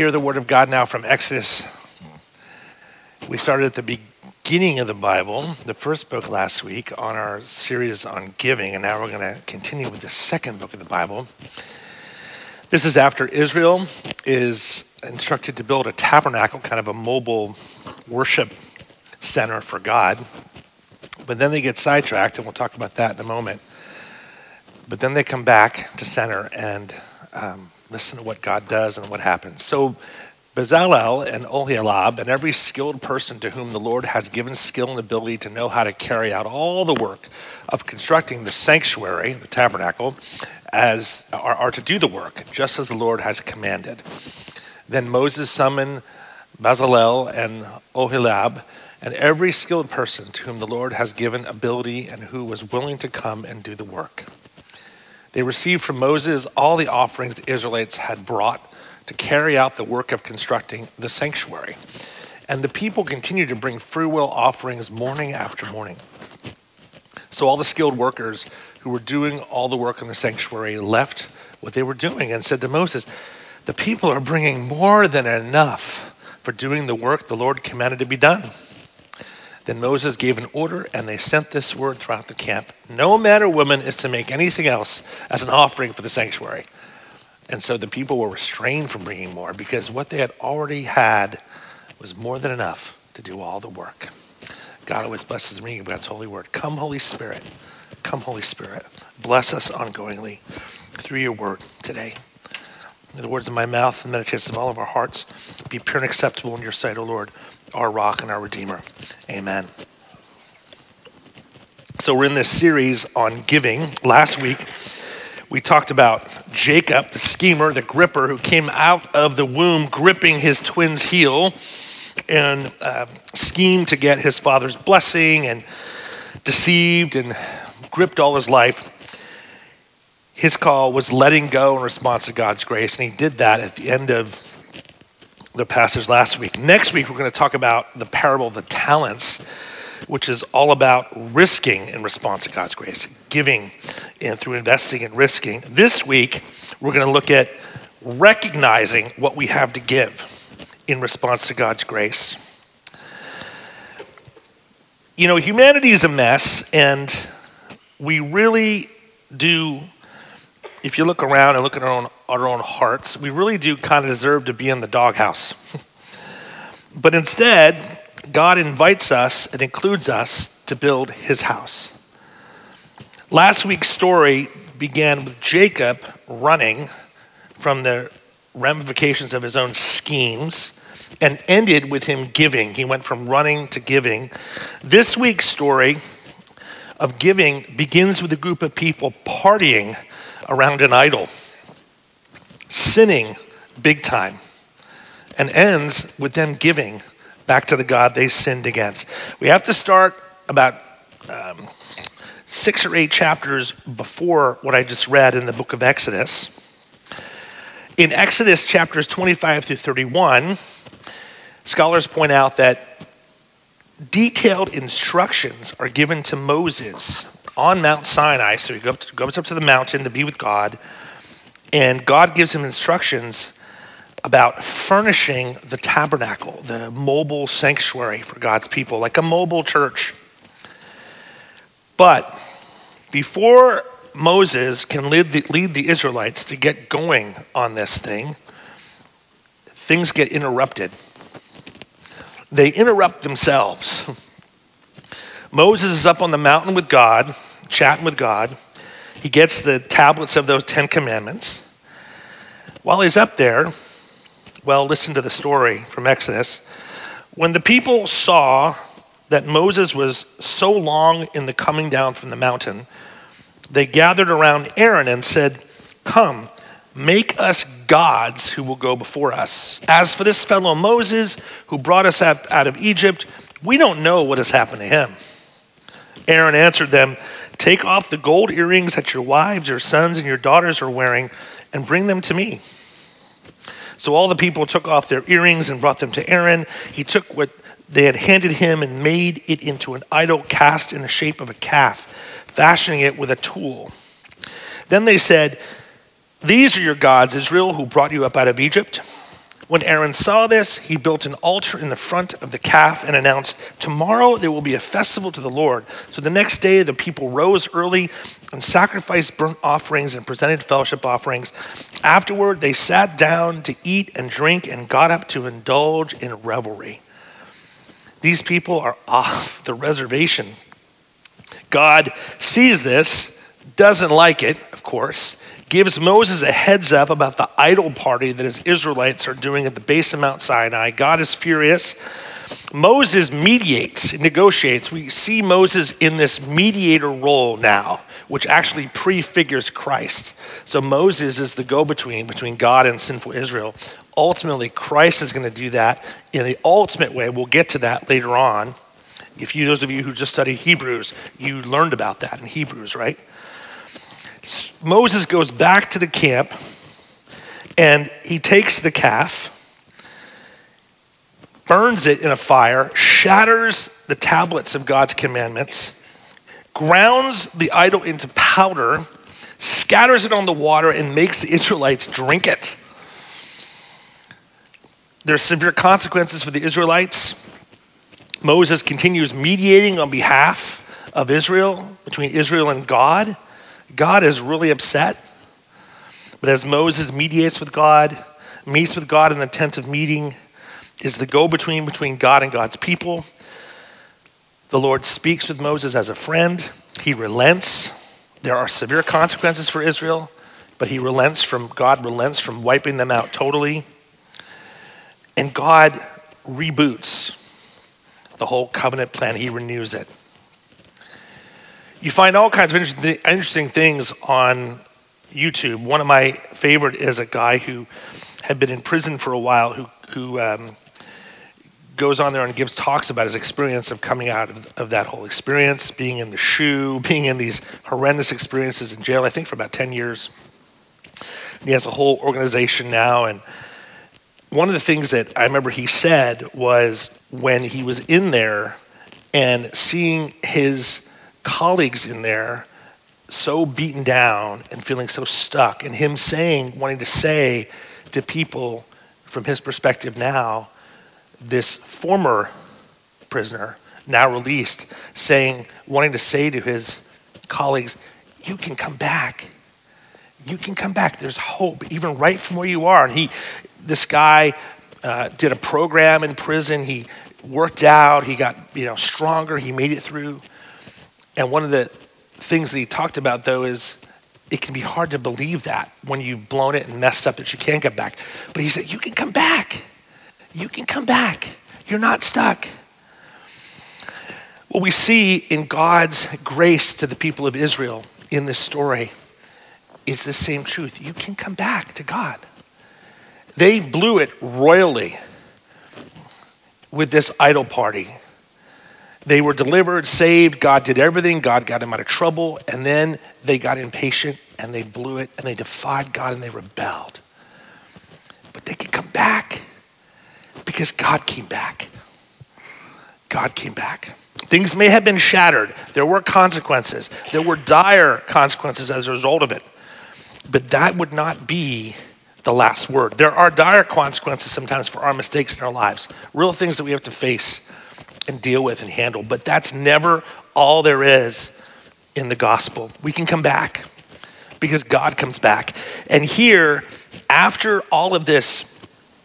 Hear the word of God now from Exodus. We started at the beginning of the Bible, the first book last week, on our series on giving, and now we're going to continue with the second book of the Bible. This is after Israel is instructed to build a tabernacle, kind of a mobile worship center for God. But then they get sidetracked, and we'll talk about that in a moment. But then they come back to center and um, listen to what God does and what happens. So Bezalel and Oholiab and every skilled person to whom the Lord has given skill and ability to know how to carry out all the work of constructing the sanctuary, the tabernacle, as are, are to do the work, just as the Lord has commanded. Then Moses summoned Bezalel and Oholiab and every skilled person to whom the Lord has given ability and who was willing to come and do the work. They received from Moses all the offerings the Israelites had brought to carry out the work of constructing the sanctuary. And the people continued to bring freewill offerings morning after morning. So all the skilled workers who were doing all the work in the sanctuary left what they were doing and said to Moses, The people are bringing more than enough for doing the work the Lord commanded to be done. Then Moses gave an order, and they sent this word throughout the camp No man or woman is to make anything else as an offering for the sanctuary. And so the people were restrained from bringing more because what they had already had was more than enough to do all the work. God always blesses the reading of God's holy word. Come, Holy Spirit. Come, Holy Spirit. Bless us ongoingly through your word today. May the words of my mouth and the meditations of all of our hearts be pure and acceptable in your sight, O Lord our rock and our redeemer. Amen. So, we're in this series on giving. Last week, we talked about Jacob, the schemer, the gripper, who came out of the womb gripping his twin's heel and uh, schemed to get his father's blessing and deceived and gripped all his life. His call was letting go in response to God's grace, and he did that at the end of the passage last week. Next week, we're going to talk about the parable of the talents, which is all about risking in response to God's grace, giving and through investing and risking. This week, we're going to look at recognizing what we have to give in response to God's grace. You know, humanity is a mess, and we really do if you look around and look at our own, our own hearts, we really do kind of deserve to be in the doghouse. but instead, God invites us and includes us to build his house. Last week's story began with Jacob running from the ramifications of his own schemes and ended with him giving. He went from running to giving. This week's story of giving begins with a group of people partying around an idol, sinning big time, and ends with them giving back to the God they sinned against. We have to start about um, six or eight chapters before what I just read in the book of Exodus. In Exodus chapters 25 through 31, scholars point out that detailed instructions are given to Moses on Mount Sinai. So he goes up to the mountain to be with God, and God gives him instructions about furnishing the tabernacle, the mobile sanctuary for God's people, like a mobile church. But before Moses can lead the, lead the Israelites to get going on this thing, things get interrupted. They interrupt themselves. Moses is up on the mountain with God chatting with God. He gets the tablets of those Ten Commandments. While he's up there, well, listen to the story from Exodus. When the people saw that Moses was so long in the coming down from the mountain, they gathered around Aaron and said, Come, make us gods who will go before us. As for this fellow Moses, who brought us out, out of Egypt, we don't know what has happened to him. Aaron answered them, Take off the gold earrings that your wives, your sons, and your daughters are wearing and bring them to me. So all the people took off their earrings and brought them to Aaron. He took what they had handed him and made it into an idol cast in the shape of a calf, fashioning it with a tool. Then they said, These are your gods, Israel, who brought you up out of Egypt. When Aaron saw this, he built an altar in the front of the calf and announced, Tomorrow there will be a festival to the Lord. So the next day, the people rose early and sacrificed burnt offerings and presented fellowship offerings. Afterward, they sat down to eat and drink and got up to indulge in revelry. These people are off the reservation. God sees this, doesn't like it, of course, gives Moses a heads up about the idol party that his Israelites are doing at the base of Mount Sinai. God is furious. Moses mediates, negotiates. We see Moses in this mediator role now, which actually prefigures Christ. So Moses is the go between between God and sinful Israel. Ultimately, Christ is going to do that in the ultimate way. We'll get to that later on. If you, those of you who just studied Hebrews, you learned about that in Hebrews, right? Moses goes back to the camp and he takes the calf, burns it in a fire, shatters the tablets of God's commandments, grounds the idol into powder, scatters it on the water, and makes the Israelites drink it. There's severe consequences for the Israelites. Moses continues mediating on behalf of Israel, between Israel and God. God is really upset. But as Moses mediates with God, meets with God in the tent of meeting, is the go between between God and God's people. The Lord speaks with Moses as a friend. He relents. There are severe consequences for Israel, but he relents from God relents from wiping them out totally. And God reboots the whole covenant plan. He renews it you find all kinds of interesting, things on YouTube. One of my favorite is a guy who had been in prison for a while who, who um, goes on there and gives talks about his experience of coming out of, of that whole experience, being in the SHU, being in these horrendous experiences in jail, I think for about 10 years. He has a whole organization now. And one of the things that I remember he said was when he was in there and seeing his colleagues in there so beaten down and feeling so stuck, and him saying, wanting to say to people from his perspective now, this former prisoner, now released, saying, wanting to say to his colleagues, You can come back. You can come back. There's hope, even right from where you are. And he, this guy, uh, did a program in prison. He worked out. He got you know stronger. He made it through. And one of the things that he talked about, though, is it can be hard to believe that when you've blown it and messed up that you can't get back. But he said, You can come back. You can come back. You're not stuck. What we see in God's grace to the people of Israel in this story is the same truth. You can come back to God. They blew it royally with this idol party. They were delivered, saved. God did everything. God got them out of trouble. And then they got impatient and they blew it and they defied God and they rebelled. But they could come back because God came back. God came back. Things may have been shattered. There were consequences. There were dire consequences as a result of it. But that would not be the last word. There are dire consequences sometimes for our mistakes in our lives, real things that we have to face and deal with and handle. But that's never all there is in the gospel. We can come back because God comes back. And here, after all of this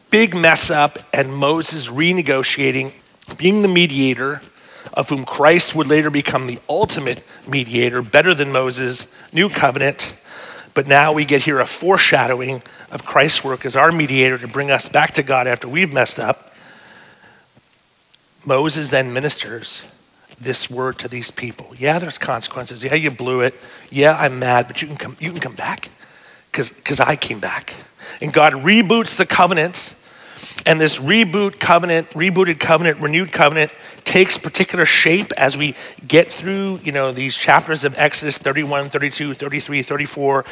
big mess up and Moses renegotiating, being the mediator, of whom Christ would later become the ultimate mediator, better than Moses, new covenant. But now we get here a foreshadowing of Christ's work as our mediator to bring us back to God after we've messed up. Moses then ministers this word to these people. Yeah, there's consequences. Yeah, you blew it. Yeah, I'm mad, but you can come, you can come back because I came back. And God reboots the covenant. And this reboot covenant, rebooted covenant, renewed covenant takes particular shape as we get through, you know, these chapters of Exodus 31, 32, 33, 34.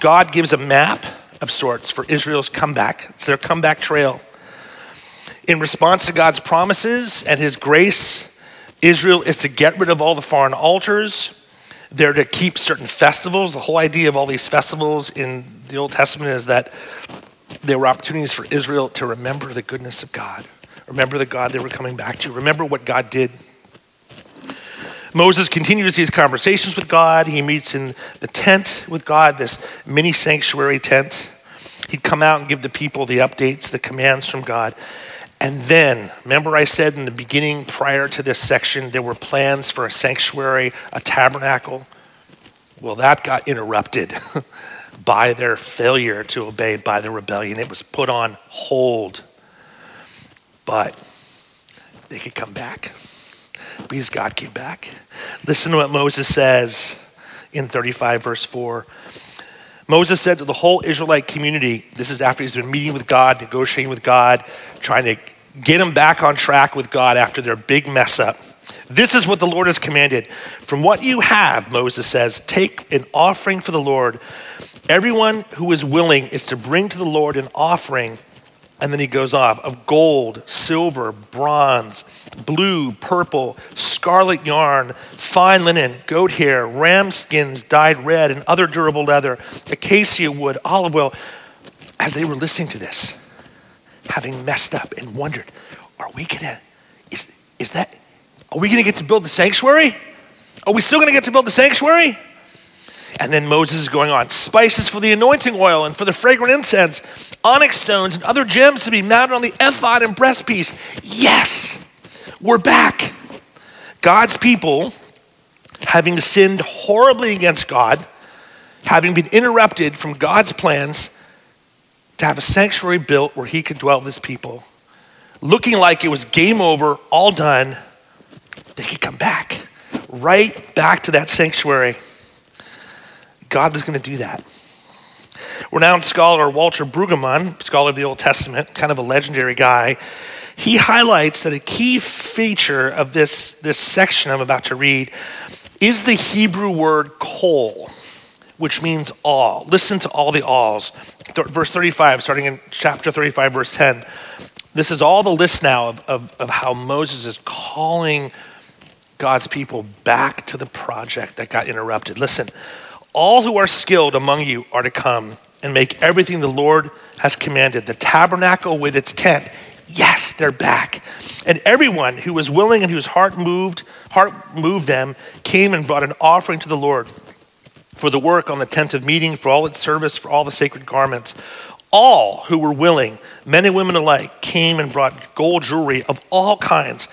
God gives a map of sorts for Israel's comeback. It's their comeback trail. In response to God's promises and his grace, Israel is to get rid of all the foreign altars. They're to keep certain festivals. The whole idea of all these festivals in the Old Testament is that there were opportunities for Israel to remember the goodness of God, remember the God they were coming back to, remember what God did. Moses continues these conversations with God. He meets in the tent with God, this mini sanctuary tent. He'd come out and give the people the updates, the commands from God. And then, remember, I said in the beginning, prior to this section, there were plans for a sanctuary, a tabernacle. Well, that got interrupted by their failure to obey, by the rebellion. It was put on hold. But they could come back because God came back. Listen to what Moses says in 35, verse 4. Moses said to the whole Israelite community, this is after he's been meeting with God, negotiating with God, trying to get them back on track with God after their big mess up. This is what the Lord has commanded. From what you have, Moses says, take an offering for the Lord. Everyone who is willing is to bring to the Lord an offering and then he goes off of gold, silver, bronze, blue, purple, scarlet yarn, fine linen, goat hair, ram skins dyed red, and other durable leather, acacia wood, olive oil. As they were listening to this, having messed up and wondered, are we gonna, is, is that, are we gonna get to build the sanctuary? Are we still gonna get to build the sanctuary? And then Moses is going on spices for the anointing oil and for the fragrant incense, onyx stones and other gems to be mounted on the ephod and breastpiece. Yes, we're back. God's people, having sinned horribly against God, having been interrupted from God's plans to have a sanctuary built where he could dwell with his people, looking like it was game over, all done, they could come back, right back to that sanctuary. God was going to do that. Renowned scholar Walter Brueggemann, scholar of the Old Testament, kind of a legendary guy, he highlights that a key feature of this, this section I'm about to read is the Hebrew word kol, which means all. Listen to all the alls. Th- verse 35, starting in chapter 35, verse 10. This is all the list now of, of, of how Moses is calling God's people back to the project that got interrupted. Listen, all who are skilled among you are to come and make everything the Lord has commanded. The tabernacle with its tent, yes, they're back. And everyone who was willing and whose heart moved, heart moved them, came and brought an offering to the Lord for the work on the tent of meeting, for all its service, for all the sacred garments. All who were willing, men and women alike, came and brought gold jewelry of all kinds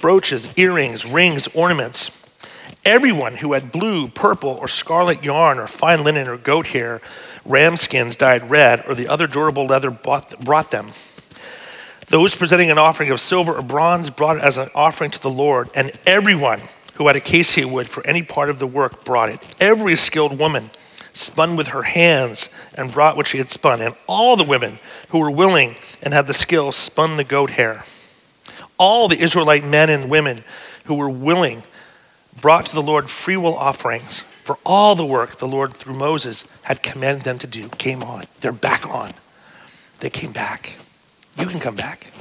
brooches, earrings, rings, ornaments. Everyone who had blue, purple, or scarlet yarn, or fine linen, or goat hair, ram skins dyed red, or the other durable leather bought, brought them. Those presenting an offering of silver or bronze brought it as an offering to the Lord, and everyone who had a acacia wood for any part of the work brought it. Every skilled woman spun with her hands and brought what she had spun, and all the women who were willing and had the skill spun the goat hair. All the Israelite men and women who were willing brought to the Lord freewill offerings for all the work the Lord, through Moses, had commanded them to do, came on. They're back on. They came back. You can come back.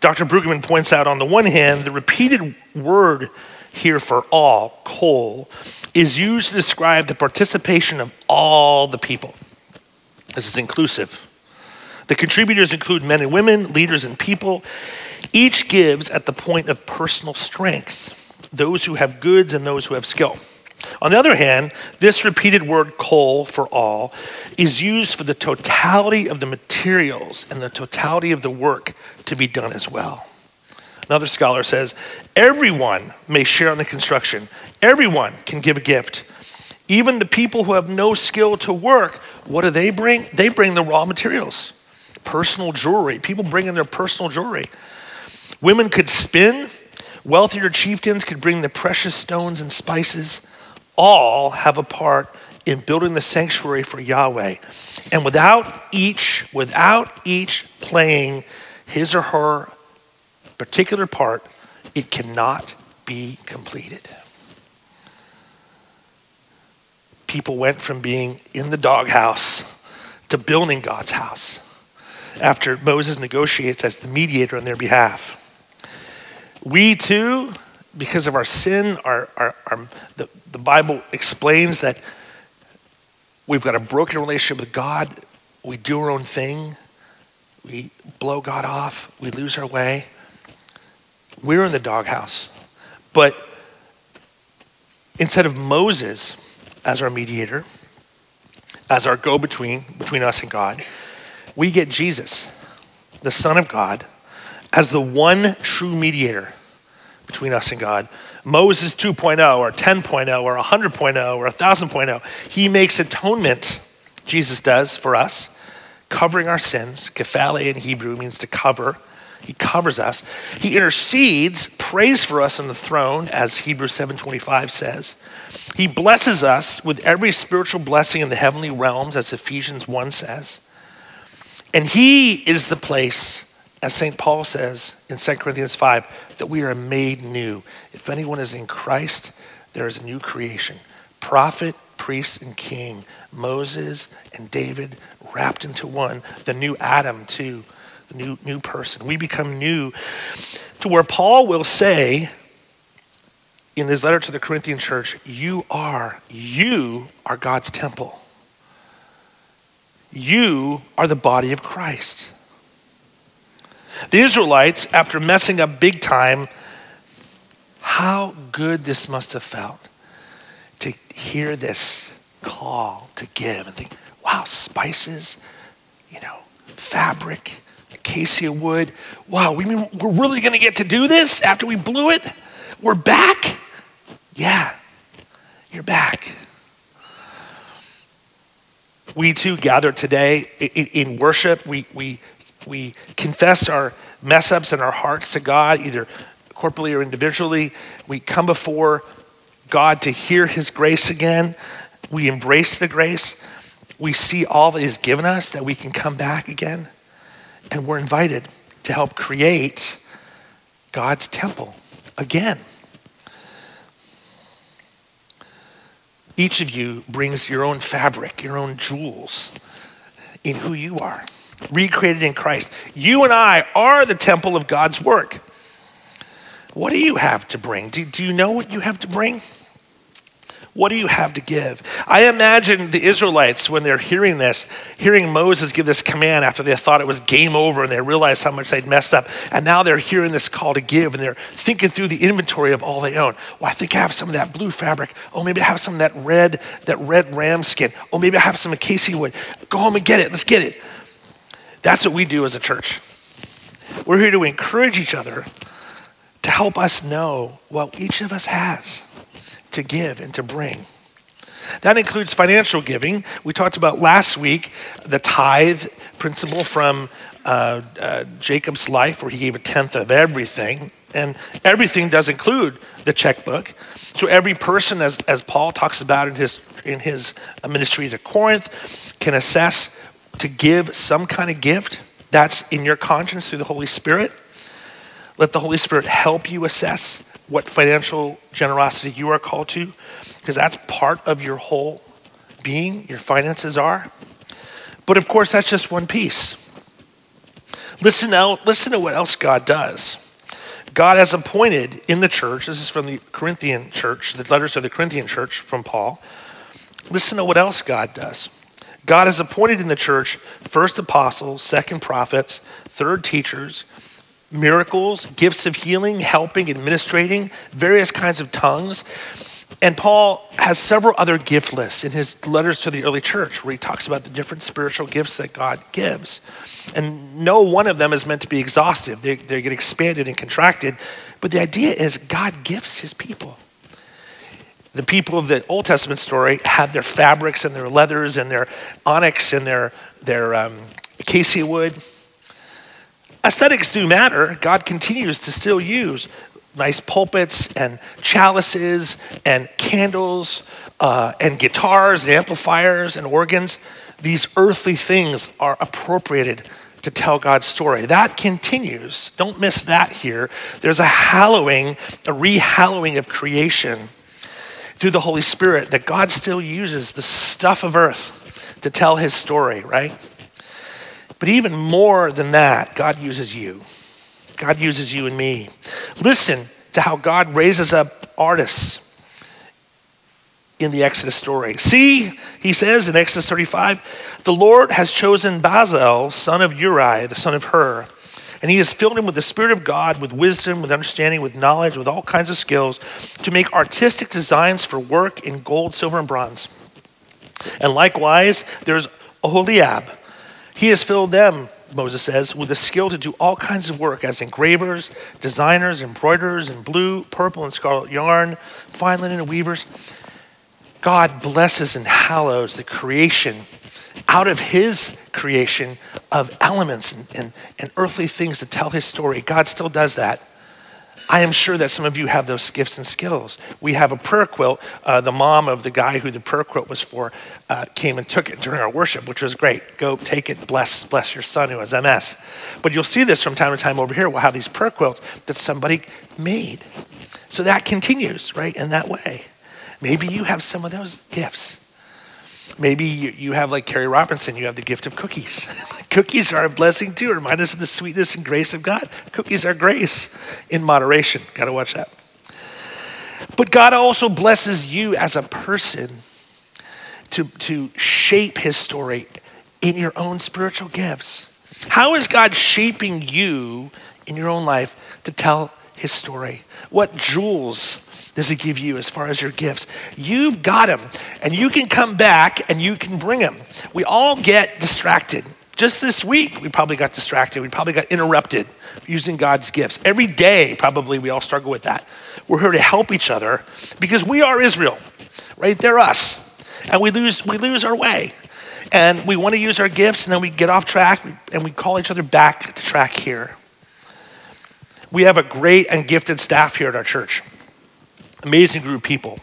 Dr. Brueggemann points out on the one hand, the repeated word here for all, kol, is used to describe the participation of all the people. This is inclusive. The contributors include men and women, leaders and people. Each gives at the point of personal strength those who have goods and those who have skill. On the other hand, this repeated word kol for all is used for the totality of the materials and the totality of the work to be done as well. Another scholar says everyone may share in the construction, everyone can give a gift. Even the people who have no skill to work, what do they bring? They bring the raw materials, personal jewelry. People bring in their personal jewelry. Women could spin, Wealthier chieftains could bring the precious stones and spices. All have a part in building the sanctuary for Yahweh. And without each, without each playing his or her particular part, it cannot be completed. People went from being in the doghouse to building God's house after Moses negotiates as the mediator on their behalf. We too, because of our sin, our, our, our, the, the Bible explains that we've got a broken relationship with God. we do our own thing, we blow God off, we lose our way. We're in the doghouse. But instead of Moses as our mediator, as our go between between us and God, we get Jesus, the Son of God, as the one true mediator between us and God. Moses 2.0 or 10.0 or 100.0 or 1000.0, he makes atonement, Jesus does for us, covering our sins. Kephale in Hebrew means to cover. He covers us. He intercedes, prays for us on the throne, as Hebrews 7:25 says. He blesses us with every spiritual blessing in the heavenly realms, as Ephesians 1 says. And he is the place, as St. Paul says in 2 Corinthians 5, that we are made new. If anyone is in Christ, there is a new creation. Prophet, priest, and king, Moses and David wrapped into one, the new Adam, too the new, new person. We become new to where Paul will say in his letter to the Corinthian church, you are, you are God's temple. You are the body of Christ. The Israelites, after messing up big time, how good this must have felt to hear this call to give and think, wow, spices, you know, fabric, acacia wood. Wow, we mean we're really going to get to do this after we blew it? We're back? Yeah, you're back. We too gather today in worship. We, we, we confess our mess ups in our hearts to God, either corporately or individually. We come before God to hear His grace again. We embrace the grace. We see all that He's given us that we can come back again. And we're invited to help create God's temple again. Each of you brings your own fabric, your own jewels in who you are, recreated in Christ. You and I are the temple of God's work. What do you have to bring? Do, do you know what you have to bring? What do you have to give? I imagine the Israelites, when they're hearing this, hearing Moses give this command after they thought it was game over and they realized how much they'd messed up. And now they're hearing this call to give and they're thinking through the inventory of all they own. Well, I think I have some of that blue fabric. Oh, maybe I have some of that red, that red ram skin. Oh, maybe I have some acacia wood. Go home and get it. Let's get it. That's what we do as a church. We're here to encourage each other to help us know what each of us has to give and to bring. That includes financial giving. We talked about last week the tithe principle from uh, uh, Jacob's life, where he gave a tenth of everything. And everything does include the checkbook. So every person, as, as Paul talks about in his, in his ministry to Corinth, can assess to give some kind of gift that's in your conscience through the Holy Spirit. Let the Holy Spirit help you assess what financial generosity you are called to, because that's part of your whole being, your finances are. But of course, that's just one piece. Listen out, listen to what else God does. God has appointed in the church, this is from the Corinthian church, the letters of the Corinthian church from Paul. Listen to what else God does. God has appointed in the church first apostles, second prophets, third teachers, miracles, gifts of healing, helping, administrating, various kinds of tongues. And Paul has several other gift lists in his letters to the early church where he talks about the different spiritual gifts that God gives. And no one of them is meant to be exhaustive, they, they get expanded and contracted. But the idea is God gifts his people. The people of the Old Testament story had their fabrics and their leathers and their onyx and their, their um, acacia wood Aesthetics do matter. God continues to still use nice pulpits and chalices and candles uh, and guitars and amplifiers and organs. These earthly things are appropriated to tell God's story. That continues. Don't miss that here. There's a hallowing, a rehallowing of creation through the Holy Spirit that God still uses the stuff of earth to tell his story, right? But even more than that, God uses you. God uses you and me. Listen to how God raises up artists in the Exodus story. See, he says in Exodus 35, the Lord has chosen Bezalel, son of Uri, the son of Hur, and he has filled him with the Spirit of God, with wisdom, with understanding, with knowledge, with all kinds of skills, to make artistic designs for work in gold, silver, and bronze. And likewise, there's Oholiab. He has filled them, Moses says, with the skill to do all kinds of work as engravers, designers, embroiderers in blue, purple, and scarlet yarn, fine linen, and weavers. God blesses and hallows the creation out of his creation of elements and, and, and earthly things to tell his story. God still does that. I am sure that some of you have those gifts and skills. We have a prayer quilt. Uh, the mom of the guy who the prayer quilt was for uh, came and took it during our worship, which was great. Go take it. Bless, bless your son who has MS. But you'll see this from time to time over here. We'll have these prayer quilts that somebody made. So that continues, right, in that way. Maybe you have some of those gifts. Maybe you have, like Carrie Robinson, you have the gift of cookies. cookies are a blessing too. Remind us of the sweetness and grace of God. Cookies are grace in moderation. Got to watch that. But God also blesses you as a person to, to shape his story in your own spiritual gifts. How is God shaping you in your own life to tell his story? What jewels does he give you as far as your gifts? You've got them, and you can come back and you can bring them. We all get distracted. Just this week, we probably got distracted. We probably got interrupted using God's gifts. Every day, probably, we all struggle with that. We're here to help each other because we are Israel, right? They're us. And we lose, we lose our way. And we want to use our gifts, and then we get off track, and we call each other back to track here. We have a great and gifted staff here at our church amazing group of people.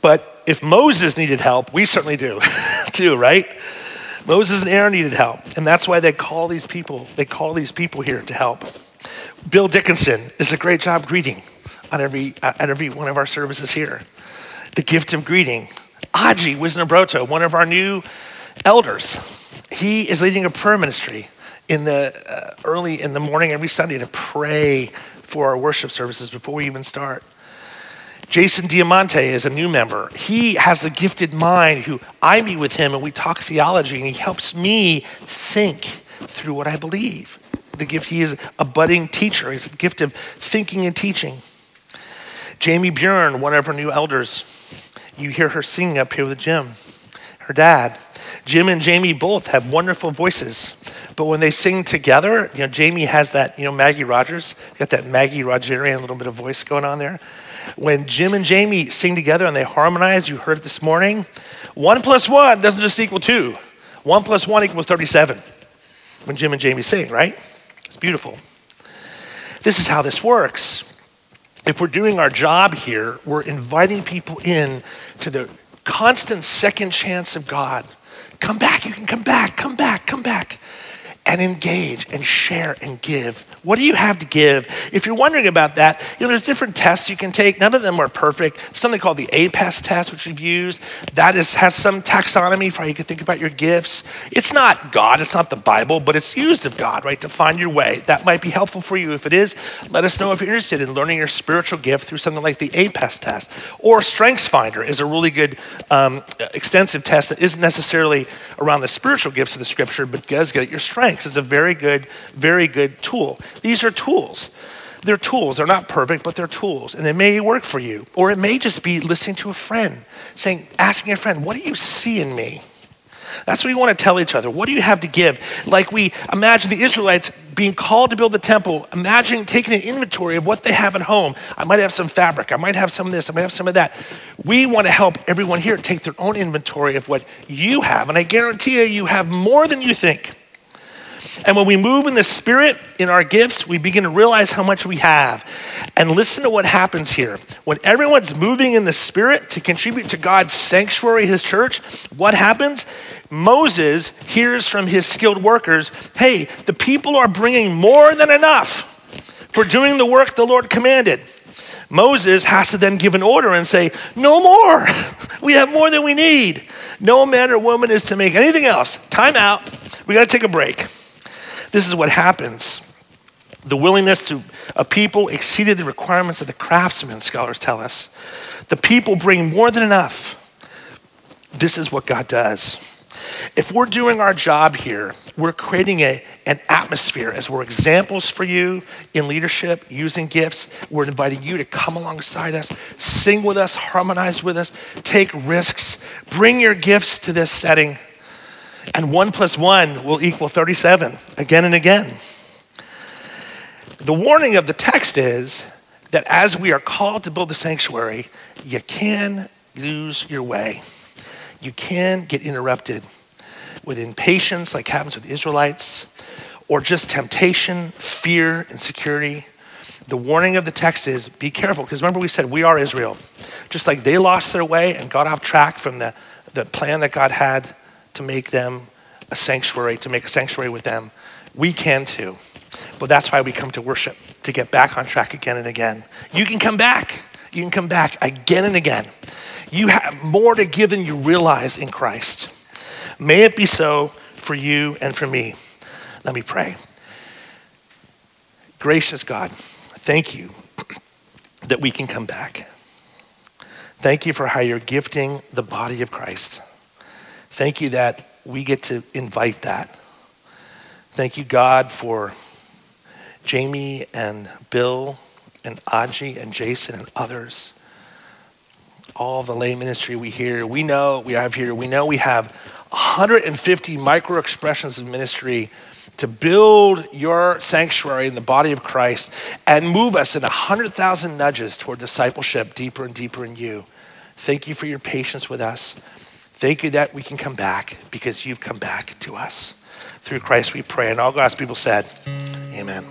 But if Moses needed help, we certainly do, too, right? Moses and Aaron needed help, and that's why they call these people. They call these people here to help. Bill Dickinson does a great job greeting on every uh, at every one of our services here. The gift of greeting. Aji Wisnabroto, one of our new elders, he is leading a prayer ministry in the uh, early in the morning every Sunday to pray for our worship services before we even start. Jason Diamante is a new member. He has a gifted mind who I meet with him and we talk theology and he helps me think through what I believe. The gift, he is a budding teacher. He's a gift of thinking and teaching. Jamie Bjorn, one of our new elders, you hear her singing up here with Jim, her dad. Jim and Jamie both have wonderful voices, but when they sing together, you know, Jamie has that, you know, Maggie Rogers, got that Maggie Rogerian little bit of voice going on there. When Jim and Jamie sing together and they harmonize, you heard it this morning, one plus one doesn't just equal two. One plus one equals 37 when Jim and Jamie sing, right? It's beautiful. This is how this works. If we're doing our job here, we're inviting people in to the constant second chance of God. Come back, you can come back, come back, come back and engage and share and give. What do you have to give? If you're wondering about that, you know, there's different tests you can take. None of them are perfect. There's something called the APEST test, which we've used. That is, has some taxonomy for how you can think about your gifts. It's not God, it's not the Bible, but it's used of God, right, to find your way. That might be helpful for you. If it is, let us know if you're interested in learning your spiritual gift through something like the APEST test. Or Strengths Finder is a really good, um, extensive test that isn't necessarily around the spiritual gifts of the scripture, but does get at your strengths strengths is a very good, very good tool. These are tools. They're tools. They're not perfect, but they're tools. And they may work for you. Or it may just be listening to a friend, saying, asking a friend, what do you see in me? That's what we want to tell each other. What do you have to give? Like we imagine the Israelites being called to build the temple, imagine taking an inventory of what they have at home. I might have some fabric, I might have some of this, I might have some of that. We want to help everyone here take their own inventory of what you have. And I guarantee you, you have more than you think. And when we move in the Spirit in our gifts, we begin to realize how much we have. And listen to what happens here. When everyone's moving in the Spirit to contribute to God's sanctuary, His church, what happens? Moses hears from his skilled workers hey, the people are bringing more than enough for doing the work the Lord commanded. Moses has to then give an order and say, No more. We have more than we need. No man or woman is to make anything else. Time out. We got to take a break. This is what happens. The willingness to a people exceeded the requirements of the craftsmen, scholars tell us. The people bring more than enough. this is what God does. If we're doing our job here, we're creating a, an atmosphere as we're examples for you in leadership, using gifts. We're inviting you to come alongside us, sing with us, harmonize with us, take risks, bring your gifts to this setting. And one plus one will equal 37 again and again. The warning of the text is that as we are called to build a sanctuary, you can lose your way. You can get interrupted with impatience, like happens with the Israelites, or just temptation, fear, insecurity. The warning of the text is be careful, because remember we said we are Israel. Just like they lost their way and got off track from the, the plan that God had to make them a sanctuary, to make a sanctuary with them, we can too. But that's why we come to worship, to get back on track again and again. You can come back. You can come back again and again. You have more to give than you realize in Christ. May it be so for you and for me. Let me pray. Gracious God, thank you that we can come back. Thank you for how you're gifting the body of Christ. Thank you that we get to invite that. Thank you, God, for Jamie and Bill and Aji and Jason and others. All the lay ministry we hear, we know we have here, we know we have 150 micro expressions of ministry to build your sanctuary in the body of Christ and move us in 100,000 nudges toward discipleship deeper and deeper in you. Thank you for your patience with us. Thank you that we can come back because you've come back to us. Through Christ we pray. And all God's people said, Amen.